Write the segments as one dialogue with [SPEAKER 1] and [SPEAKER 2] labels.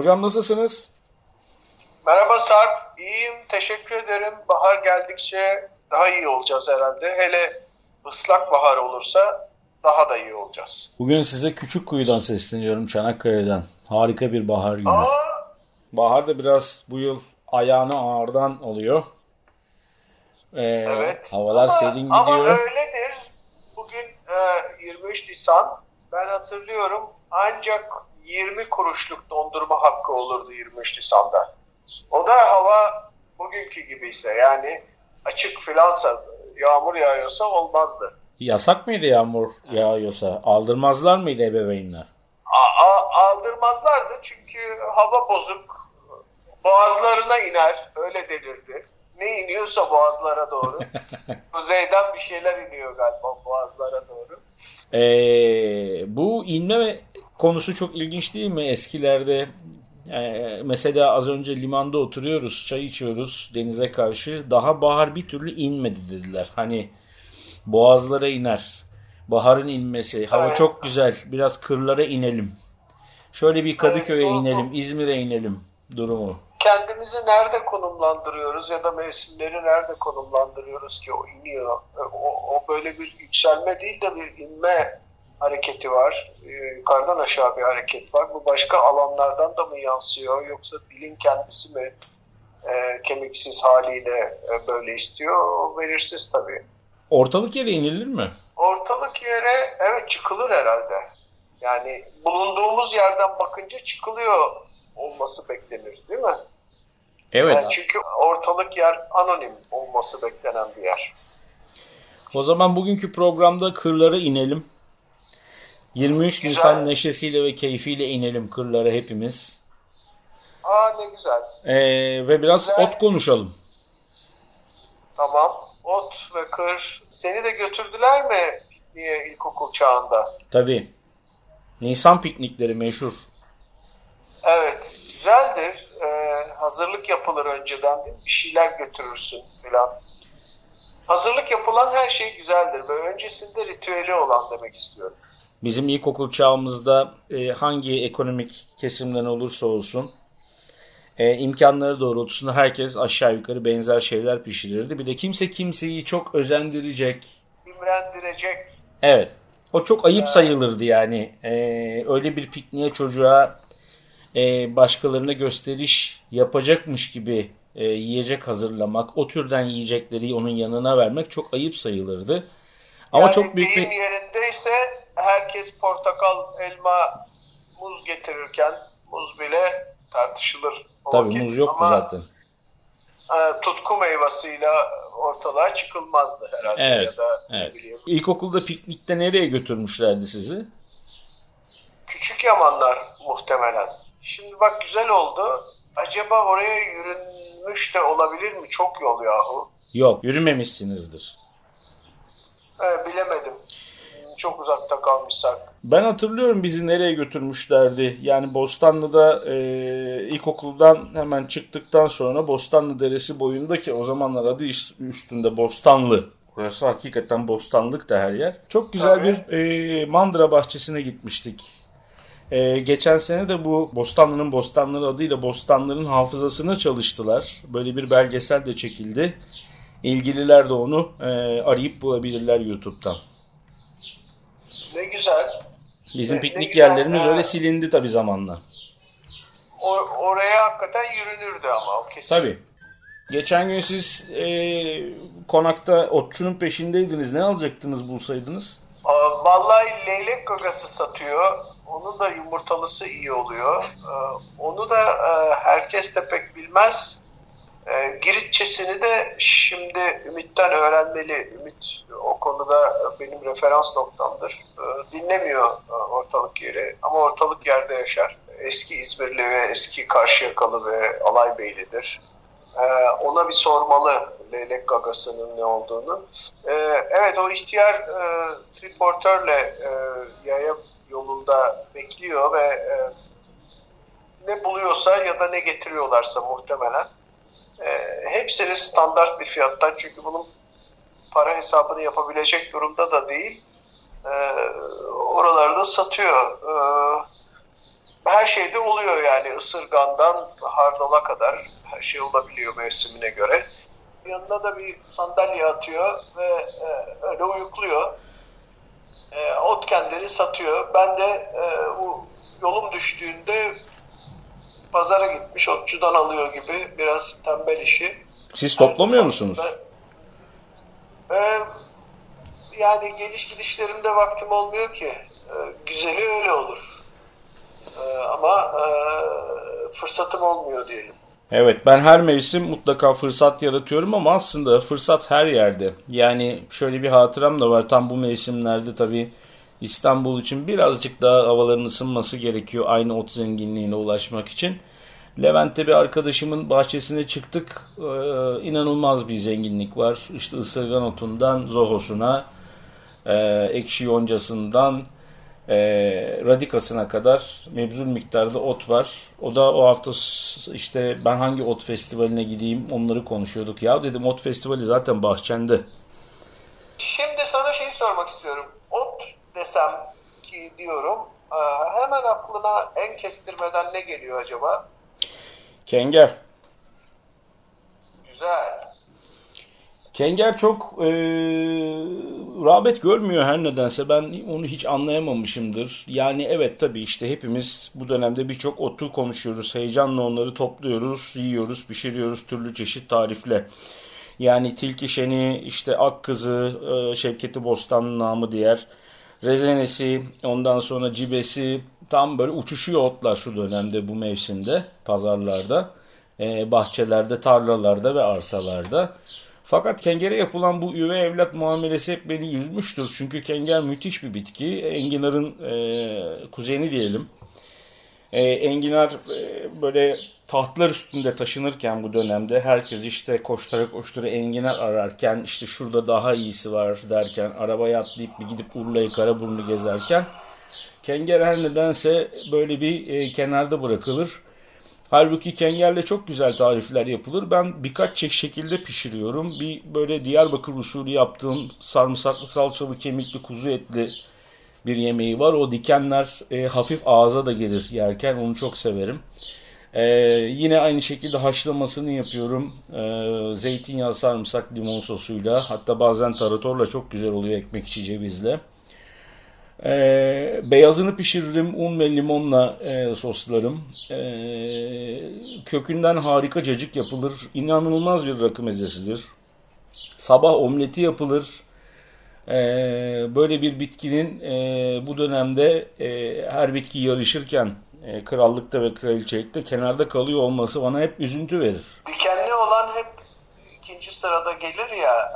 [SPEAKER 1] Hocam nasılsınız?
[SPEAKER 2] Merhaba Sarp, iyiyim. Teşekkür ederim. Bahar geldikçe daha iyi olacağız herhalde. Hele ıslak bahar olursa daha da iyi olacağız.
[SPEAKER 1] Bugün size küçük kuyudan sesleniyorum Çanakkale'den. Harika bir bahar günü.
[SPEAKER 2] Aa,
[SPEAKER 1] Bahar da biraz bu yıl ayağını ağırdan oluyor. Ee,
[SPEAKER 2] evet.
[SPEAKER 1] Havalar
[SPEAKER 2] ama,
[SPEAKER 1] serin gidiyor.
[SPEAKER 2] Ama öyledir. Bugün e, 23 Nisan. Ben hatırlıyorum ancak 20 kuruşluk dondurma hakkı olurdu 23 Nisan'da. O da hava bugünkü gibiyse yani açık filansa yağmur yağıyorsa olmazdı.
[SPEAKER 1] Yasak mıydı yağmur yağıyorsa? Aldırmazlar mıydı ebeveynler?
[SPEAKER 2] A- a- aldırmazlardı çünkü hava bozuk. Boğazlarına iner öyle denirdi. Ne iniyorsa boğazlara doğru. Kuzeyden bir şeyler iniyor galiba boğazlara doğru.
[SPEAKER 1] Ee, bu inme konusu çok ilginç değil mi? Eskilerde e, mesela az önce limanda oturuyoruz, çay içiyoruz denize karşı. Daha bahar bir türlü inmedi dediler. Hani boğazlara iner. Baharın inmesi. Hava
[SPEAKER 2] Evet.
[SPEAKER 1] çok güzel. Biraz kırlara inelim. Şöyle bir Kadıköy'e
[SPEAKER 2] Evet,
[SPEAKER 1] inelim, İzmir'e inelim durumu.
[SPEAKER 2] Kendimizi nerede konumlandırıyoruz ya da mevsimleri nerede konumlandırıyoruz ki o iniyor. O, o böyle bir yükselme değil de bir inme hareketi var. Ee, yukarıdan aşağı bir hareket var. Bu başka alanlardan da mı yansıyor yoksa dilin kendisi mi e, kemiksiz haliyle e, böyle istiyor? O belirsiz tabii.
[SPEAKER 1] Ortalık yere inilir mi?
[SPEAKER 2] Ortalık yere evet çıkılır herhalde. Yani bulunduğumuz yerden bakınca çıkılıyor olması beklenir değil mi?
[SPEAKER 1] Evet.
[SPEAKER 2] Yani çünkü ortalık yer anonim olması beklenen bir yer.
[SPEAKER 1] O zaman bugünkü programda kırlara inelim. 23
[SPEAKER 2] Güzel.
[SPEAKER 1] Nisan neşesiyle ve keyfiyle inelim kırlara hepimiz.
[SPEAKER 2] Aa ne güzel.
[SPEAKER 1] Ee, ve biraz
[SPEAKER 2] Güzel.
[SPEAKER 1] ot konuşalım.
[SPEAKER 2] Tamam. Ot ve kır. Seni de götürdüler mi diye ilkokul çağında?
[SPEAKER 1] Tabii. Nisan piknikleri meşhur.
[SPEAKER 2] Evet. Güzeldir. Ee, hazırlık yapılır önceden değil mi? Bir şeyler götürürsün falan. Hazırlık yapılan her şey güzeldir. Ve öncesinde ritüeli olan demek istiyorum.
[SPEAKER 1] Bizim ilkokul çağımızda e, hangi ekonomik kesimden olursa olsun e, imkanları doğrultusunda herkes aşağı yukarı benzer şeyler pişirirdi. Bir de kimse kimseyi çok özendirecek.
[SPEAKER 2] İmrendirecek.
[SPEAKER 1] Evet. O çok ayıp sayılırdı yani. E, öyle bir pikniğe çocuğa e, başkalarına gösteriş yapacakmış gibi e, yiyecek hazırlamak, o türden yiyecekleri onun yanına vermek çok ayıp sayılırdı. Ama
[SPEAKER 2] yani
[SPEAKER 1] çok büyük bir
[SPEAKER 2] yerindeyse herkes portakal, elma, muz getirirken muz bile tartışılır.
[SPEAKER 1] tabii muz yoktu
[SPEAKER 2] Ama,
[SPEAKER 1] zaten.
[SPEAKER 2] e, tutku meyvasıyla ortalığa çıkılmazdı herhalde
[SPEAKER 1] Evet,
[SPEAKER 2] ya da
[SPEAKER 1] evet.
[SPEAKER 2] bileyim.
[SPEAKER 1] İlkokulda piknikte nereye götürmüşlerdi sizi?
[SPEAKER 2] Küçük yamanlar muhtemelen. Şimdi bak güzel oldu. Acaba oraya yürünmüş de olabilir mi? Çok yol yahu.
[SPEAKER 1] Yok, yürümemişsinizdir.
[SPEAKER 2] E, bilemedim. Çok uzakta kalmışsak.
[SPEAKER 1] Ben hatırlıyorum bizi nereye götürmüşlerdi. Yani Bostanlı'da e, ilkokuldan hemen çıktıktan sonra Bostanlı Deresi boyundaki o zamanlar adı üst- üstünde Bostanlı. Burası hakikaten bostanlık da her yer. Çok güzel
[SPEAKER 2] Tabii.
[SPEAKER 1] bir e, mandıra bahçesine gitmiştik. E, geçen sene de bu Bostanlı'nın Bostanları adıyla Bostanların hafızasını çalıştılar. Böyle bir belgesel de çekildi. İlgililer de onu e, arayıp bulabilirler YouTube'dan.
[SPEAKER 2] Ne güzel.
[SPEAKER 1] Bizim
[SPEAKER 2] Ne- ne
[SPEAKER 1] piknik
[SPEAKER 2] güzel,
[SPEAKER 1] yerlerimiz
[SPEAKER 2] ha.
[SPEAKER 1] öyle silindi tabii zamanla.
[SPEAKER 2] O, oraya hakikaten yürünürdü ama o kesin.
[SPEAKER 1] Tabii. Geçen gün siz e, konakta otçunun peşindeydiniz. Ne alacaktınız bulsaydınız?
[SPEAKER 2] Vallahi leylek gagası satıyor. Onun da yumurtalısı iyi oluyor. Onu da herkes de pek bilmez. Giritçesini de şimdi Ümit'ten öğrenmeli. Ümit o konuda benim referans noktamdır. Dinlemiyor ortalık yeri ama ortalık yerde yaşar. Eski İzmirli ve eski Karşıyakalı ve Alaybeylidir. Ona bir sormalı leylek gagasının ne olduğunu. Evet o ihtiyar triportörle yaya yolunda bekliyor ve ne buluyorsa ya da ne getiriyorlarsa muhtemelen e, hepsini standart bir fiyattan çünkü bunun para hesabını yapabilecek durumda da değil. E, oralarda satıyor. E, her şeyde oluyor yani ısırgandan hardala kadar her şey olabiliyor mevsimine göre. Yanına da bir sandalye atıyor ve e, öyle uyukluyor. E, ot kendileri satıyor. Ben de e, bu yolum düştüğünde pazara gitmiş otçudan alıyor gibi biraz tembel işi.
[SPEAKER 1] Siz toplamıyor musunuz?
[SPEAKER 2] Ee, yani geliş gidişlerimde vaktim olmuyor ki. Ee, güzeli öyle olur. Ee, ama e, fırsatım olmuyor diyelim.
[SPEAKER 1] Evet ben her mevsim mutlaka fırsat yaratıyorum ama aslında fırsat her yerde. Yani şöyle bir hatıram da var tam bu mevsimlerde tabii İstanbul için birazcık daha havaların ısınması gerekiyor aynı ot zenginliğine ulaşmak için. Levent'te bir arkadaşımın bahçesine çıktık. Ee, inanılmaz bir zenginlik var. İşte ısırgan otundan zohosuna, e, ekşi yoncasından e, radikasına kadar mebzul miktarda ot var. O da o hafta işte ben hangi ot festivaline gideyim onları konuşuyorduk. Ya dedim ot festivali zaten bahçende.
[SPEAKER 2] Şimdi sana şeyi sormak istiyorum. Desem ki diyorum e, hemen aklına en kestirmeden ne geliyor acaba?
[SPEAKER 1] Kenger.
[SPEAKER 2] Güzel.
[SPEAKER 1] Kenger çok e, rağbet görmüyor her nedense. Ben onu hiç anlayamamışımdır. Yani evet tabii işte hepimiz bu dönemde birçok otu konuşuyoruz. Heyecanla onları topluyoruz, yiyoruz, pişiriyoruz türlü çeşit tarifle. Yani tilki şeni, işte ak kızı, e, Şevketi Bostan namı diğer, rezenesi, ondan sonra cibesi, tam böyle uçuşuyor otlar şu dönemde bu mevsimde pazarlarda, e, bahçelerde, tarlalarda ve arsalarda. Fakat kengere yapılan bu üvey evlat muamelesi hep beni üzmüştür. Çünkü kenger müthiş bir bitki. Enginar'ın e, kuzeni diyelim. E, enginar e, böyle tahtlar üstünde taşınırken bu dönemde herkes işte koştura koştura enginar ararken işte şurada daha iyisi var derken arabaya atlayıp bir gidip Urla'yı Karaburun'u gezerken kenger her nedense böyle bir e, kenarda bırakılır. Halbuki kengerle çok güzel tarifler yapılır. Ben birkaç çeşit şekilde pişiriyorum. Bir böyle Diyarbakır usulü yaptığım sarımsaklı salçalı kemikli kuzu etli bir yemeği var. O dikenler e, hafif ağza da gelir yerken onu çok severim. E, yine aynı şekilde haşlamasını yapıyorum. E, zeytinyağı, sarımsak, limon sosuyla. Hatta bazen taratorla çok güzel oluyor ekmek içi cevizle. E, beyazını pişiririm. Un ve limonla e, soslarım. E, kökünden harika cacık yapılır. İnanılmaz bir rakı mezesidir. Sabah omleti yapılır. E, böyle bir bitkinin e, bu dönemde e, her bitki yarışırken e, krallıkta ve kraliçelikte kenarda kalıyor olması bana hep üzüntü verir.
[SPEAKER 2] Dikenli olan hep ikinci sırada gelir ya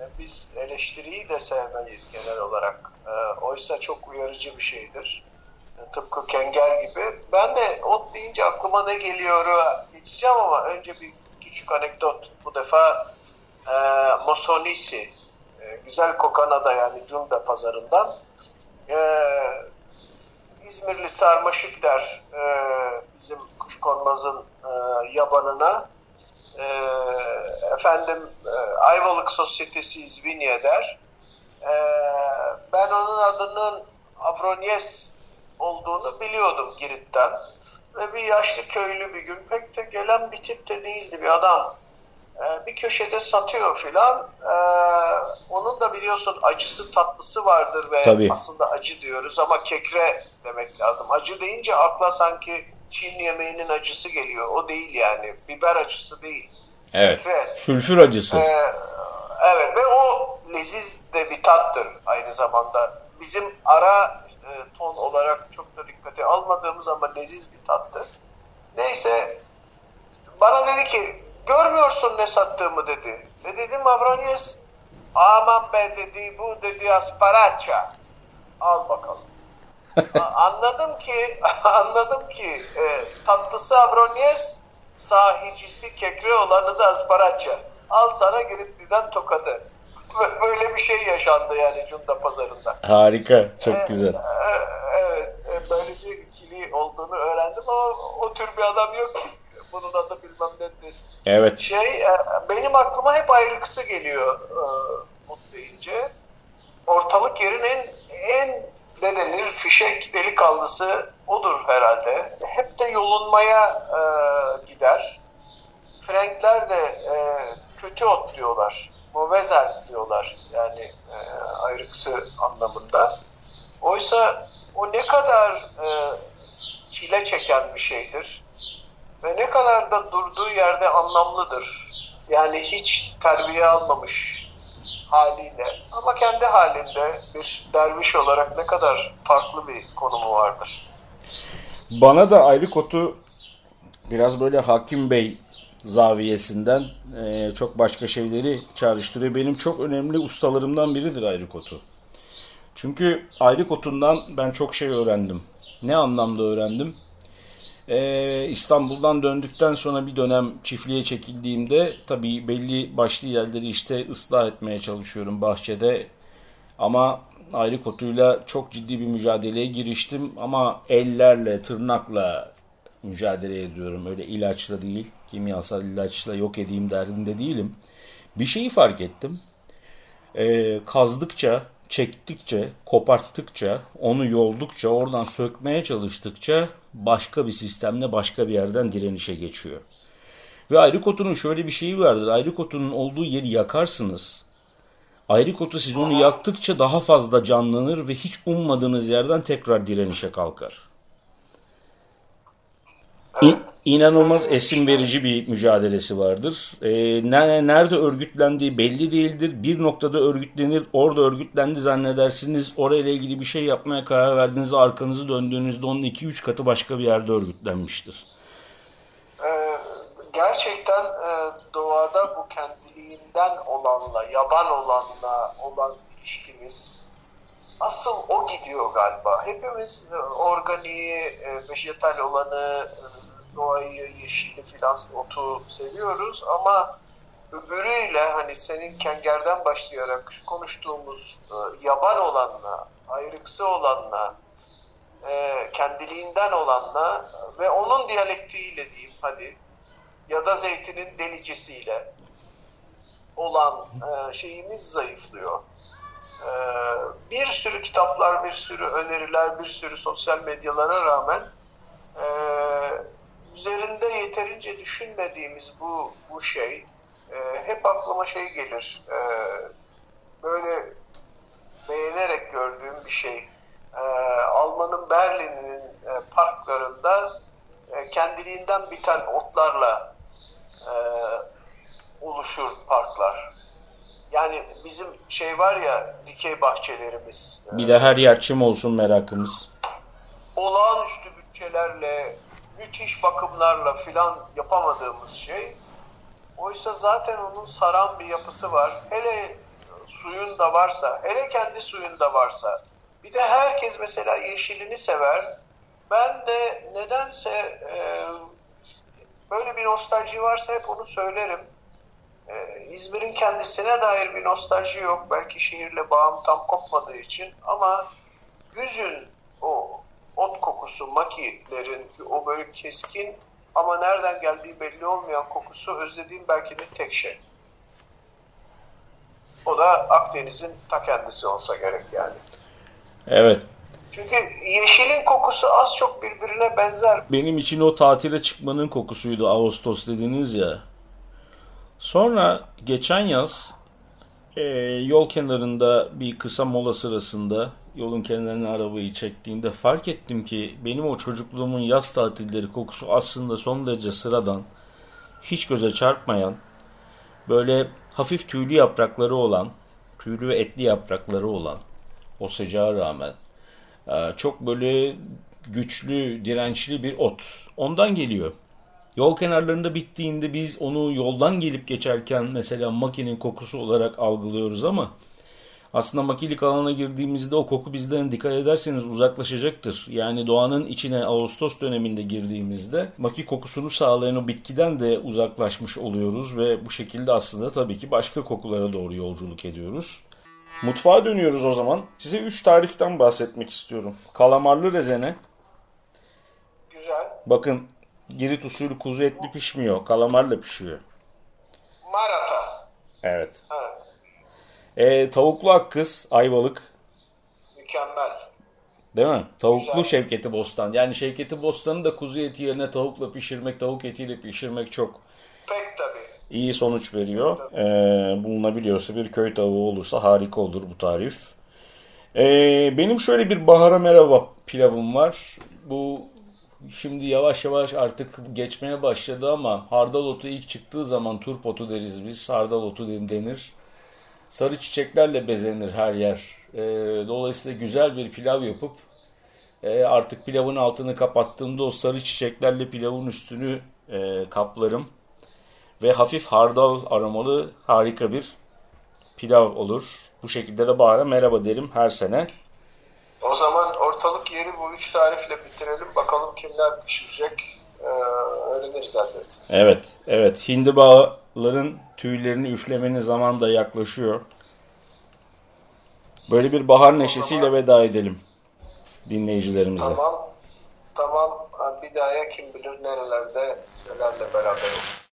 [SPEAKER 2] e, biz eleştiriyi de sevmeyiz genel olarak. E, oysa çok uyarıcı bir şeydir. E, tıpkı kenger gibi. Ben de ot deyince aklıma ne geliyor geçeceğim ama önce bir küçük anekdot. Bu defa e, Mosonisi, e, güzel kokanada yani Cunda pazarından e, İzmirli sarmaşık der e, bizim kuşkonmazın e, yabanına e, efendim e, Ayvalık Sosyetesi İzvinye der. E, ben onun adının Avronyes olduğunu biliyordum Girit'ten. Ve bir yaşlı köylü bir gün pek de gelen bir tip de değildi bir adam. Ee, bir köşede satıyor filan. Ee, onun da biliyorsun acısı tatlısı vardır ve
[SPEAKER 1] Tabii.
[SPEAKER 2] aslında acı diyoruz ama kekre demek lazım. Acı deyince akla sanki Çin yemeğinin acısı geliyor. O değil yani. Biber acısı değil.
[SPEAKER 1] Evet.
[SPEAKER 2] Fikret.
[SPEAKER 1] Sülfür acısı.
[SPEAKER 2] Ee, evet ve o leziz de bir tattır aynı zamanda. Bizim ara e, ton olarak çok da dikkate almadığımız ama leziz bir tattır. Neyse bana dedi ki görmüyorsun ne sattığımı dedi. Ne dedim Abranyes? Aman be dedi bu dedi asparacha. Al bakalım. Anladım ki anladım ki e, tatlısı Abronyes sahicisi kekre olanı da asparacha. Al sana Giritli'den tokadı. Böyle bir şey yaşandı yani Cunda pazarında.
[SPEAKER 1] Harika. Çok güzel.
[SPEAKER 2] Ee, Evet, e, böylece ikili olduğunu öğrendim ama o tür bir adam yok ki. Bunun adı bilmem ne desin.
[SPEAKER 1] Evet.
[SPEAKER 2] Şey, e, benim aklıma hep ayrıkısı geliyor e, Mut deyince. Ortalık yerin en, en ne denir, fişek delikanlısı odur herhalde. Hep de yolunmaya e, gider. Frankler de e, kötü ot diyorlar. Movezer diyorlar. Yani e, ayrıksı anlamında. Oysa o ne kadar e, çile çeken bir şeydir. Ve ne kadar da durduğu yerde anlamlıdır. Yani hiç terbiye almamış haliyle ama kendi halinde bir derviş olarak ne kadar farklı bir konumu vardır.
[SPEAKER 1] Bana da ayrık otu biraz böyle Hakim Bey zaviyesinden e, çok başka şeyleri çağrıştırıyor. Benim çok önemli ustalarımdan biridir ayrık otu. Çünkü ayrık otundan ben çok şey öğrendim. Ne anlamda öğrendim? Ee, İstanbul'dan döndükten sonra bir dönem çiftliğe çekildiğimde tabii belli başlı yerleri işte ıslah etmeye çalışıyorum bahçede. Ama ayrık otuyla çok ciddi bir mücadeleye giriştim ama ellerle, tırnakla mücadele ediyorum. Öyle ilaçla değil, kimyasal ilaçla yok edeyim derdinde değilim. Bir şeyi fark ettim. Ee, kazdıkça, çektikçe, koparttıkça, onu yoldukça, oradan sökmeye çalıştıkça başka bir sistemle başka bir yerden direnişe geçiyor. Ve ayrık otunun şöyle bir şeyi vardır. Ayrık otunun olduğu yeri yakarsınız. Ayrık otu siz onu yaktıkça daha fazla canlanır ve hiç ummadığınız yerden tekrar direnişe kalkar. İ- İnanılmaz esim verici bir mücadelesi vardır. Ee, ne- nerede örgütlendiği belli değildir. Bir noktada örgütlenir, orada örgütlendi zannedersiniz. Orayla ilgili bir şey yapmaya karar verdiğinizde arkanızı döndüğünüzde onun 2-3 katı başka bir yerde örgütlenmiştir.
[SPEAKER 2] Ee, gerçekten e, doğada bu kendiliğinden olanla, yaban olanla olan ilişkimiz asıl o gidiyor galiba. Hepimiz e, organiği, e, vejetal olanı, doğayı, yeşili filan otu seviyoruz ama öbürüyle hani senin kengerden başlayarak konuştuğumuz e, yaban olanla, ayrıksı olanla, e, kendiliğinden olanla ve onun diyalektiğiyle diyeyim hadi ya da zeytinin delicesiyle olan e, şeyimiz zayıflıyor. E, bir sürü kitaplar, bir sürü öneriler, bir sürü sosyal medyalara rağmen e, üzerinde yeterince düşünmediğimiz bu bu şey e, hep aklıma şey gelir. E, böyle beğenerek gördüğüm bir şey. E, Alman'ın Berlin'in e, parklarında e, kendiliğinden biten otlarla e, oluşur parklar. Yani bizim şey var ya dikey bahçelerimiz.
[SPEAKER 1] Bir de her yer çim olsun merakımız.
[SPEAKER 2] olağanüstü bütçelerle, müthiş bakımlarla filan yapamadığımız şey. Oysa zaten onun saran bir yapısı var. Hele suyun da varsa, hele kendi suyun da varsa. Bir de herkes mesela yeşilini sever. Ben de nedense e, böyle bir nostalji varsa hep onu söylerim. E, İzmir'in kendisine dair bir nostalji yok. Belki şehirle bağım tam kopmadığı için ama güzün ot kokusu, makilerin o böyle keskin ama nereden geldiği belli olmayan kokusu özlediğim belki de tek şey. O da Akdeniz'in ta kendisi olsa gerek yani.
[SPEAKER 1] Evet.
[SPEAKER 2] Çünkü yeşilin kokusu az çok birbirine benzer.
[SPEAKER 1] Benim için o tatile çıkmanın kokusuydu Ağustos dediniz ya. Sonra geçen yaz e, yol kenarında bir kısa mola sırasında yolun kenarına arabayı çektiğimde fark ettim ki benim o çocukluğumun yaz tatilleri kokusu aslında son derece sıradan, hiç göze çarpmayan böyle hafif tüylü yaprakları olan, tüylü ve etli yaprakları olan o sıcağa rağmen e, çok böyle güçlü, dirençli bir ot. Ondan geliyor. Yol kenarlarında bittiğinde biz onu yoldan gelip geçerken mesela makinin kokusu olarak algılıyoruz ama aslında makilik alana girdiğimizde o koku bizden dikkat ederseniz uzaklaşacaktır. Yani doğanın içine Ağustos döneminde girdiğimizde maki kokusunu sağlayan o bitkiden de uzaklaşmış oluyoruz ve bu şekilde aslında tabii ki başka kokulara doğru yolculuk ediyoruz. Mutfağa dönüyoruz o zaman. Size 3 tariften bahsetmek istiyorum. Kalamarlı rezene.
[SPEAKER 2] Güzel.
[SPEAKER 1] Bakın Girit usulü kuzu etli pişmiyor. Kalamarla pişiyor.
[SPEAKER 2] Marata.
[SPEAKER 1] Evet.
[SPEAKER 2] Ha,
[SPEAKER 1] E, tavuklu akkız, ayvalık.
[SPEAKER 2] mükemmel.
[SPEAKER 1] Değil mi? Tavuklu
[SPEAKER 2] Güzel.
[SPEAKER 1] Şevketi Bostan. Yani Şevketi Bostan'ı da kuzu eti yerine tavukla pişirmek, tavuk etiyle pişirmek çok
[SPEAKER 2] Pek tabii.
[SPEAKER 1] iyi sonuç veriyor. Ee, bulunabiliyorsa bir köy tavuğu olursa harika olur bu tarif. Ee, benim şöyle bir bahara merhaba pilavım var. Bu şimdi yavaş yavaş artık geçmeye başladı ama hardal otu ilk çıktığı zaman turp otu deriz biz. Hardal otu denir. Sarı çiçeklerle bezenir her yer. Ee, dolayısıyla güzel bir pilav yapıp e, artık pilavın altını kapattığımda o sarı çiçeklerle pilavın üstünü e, kaplarım ve hafif hardal aromalı harika bir pilav olur. Bu şekilde de bahara merhaba derim her sene.
[SPEAKER 2] O zaman ortalık yeri bu üç tarifle bitirelim. Bakalım kimler pişirecek. Ee, öğreniriz elbet.
[SPEAKER 1] Evet, evet. Hindibaların tüylerini üflemenin zaman da yaklaşıyor. Böyle bir bahar neşesiyle veda edelim dinleyicilerimize.
[SPEAKER 2] Tamam. Tamam. Bir daha kim bilir nerelerde nelerle beraber olur.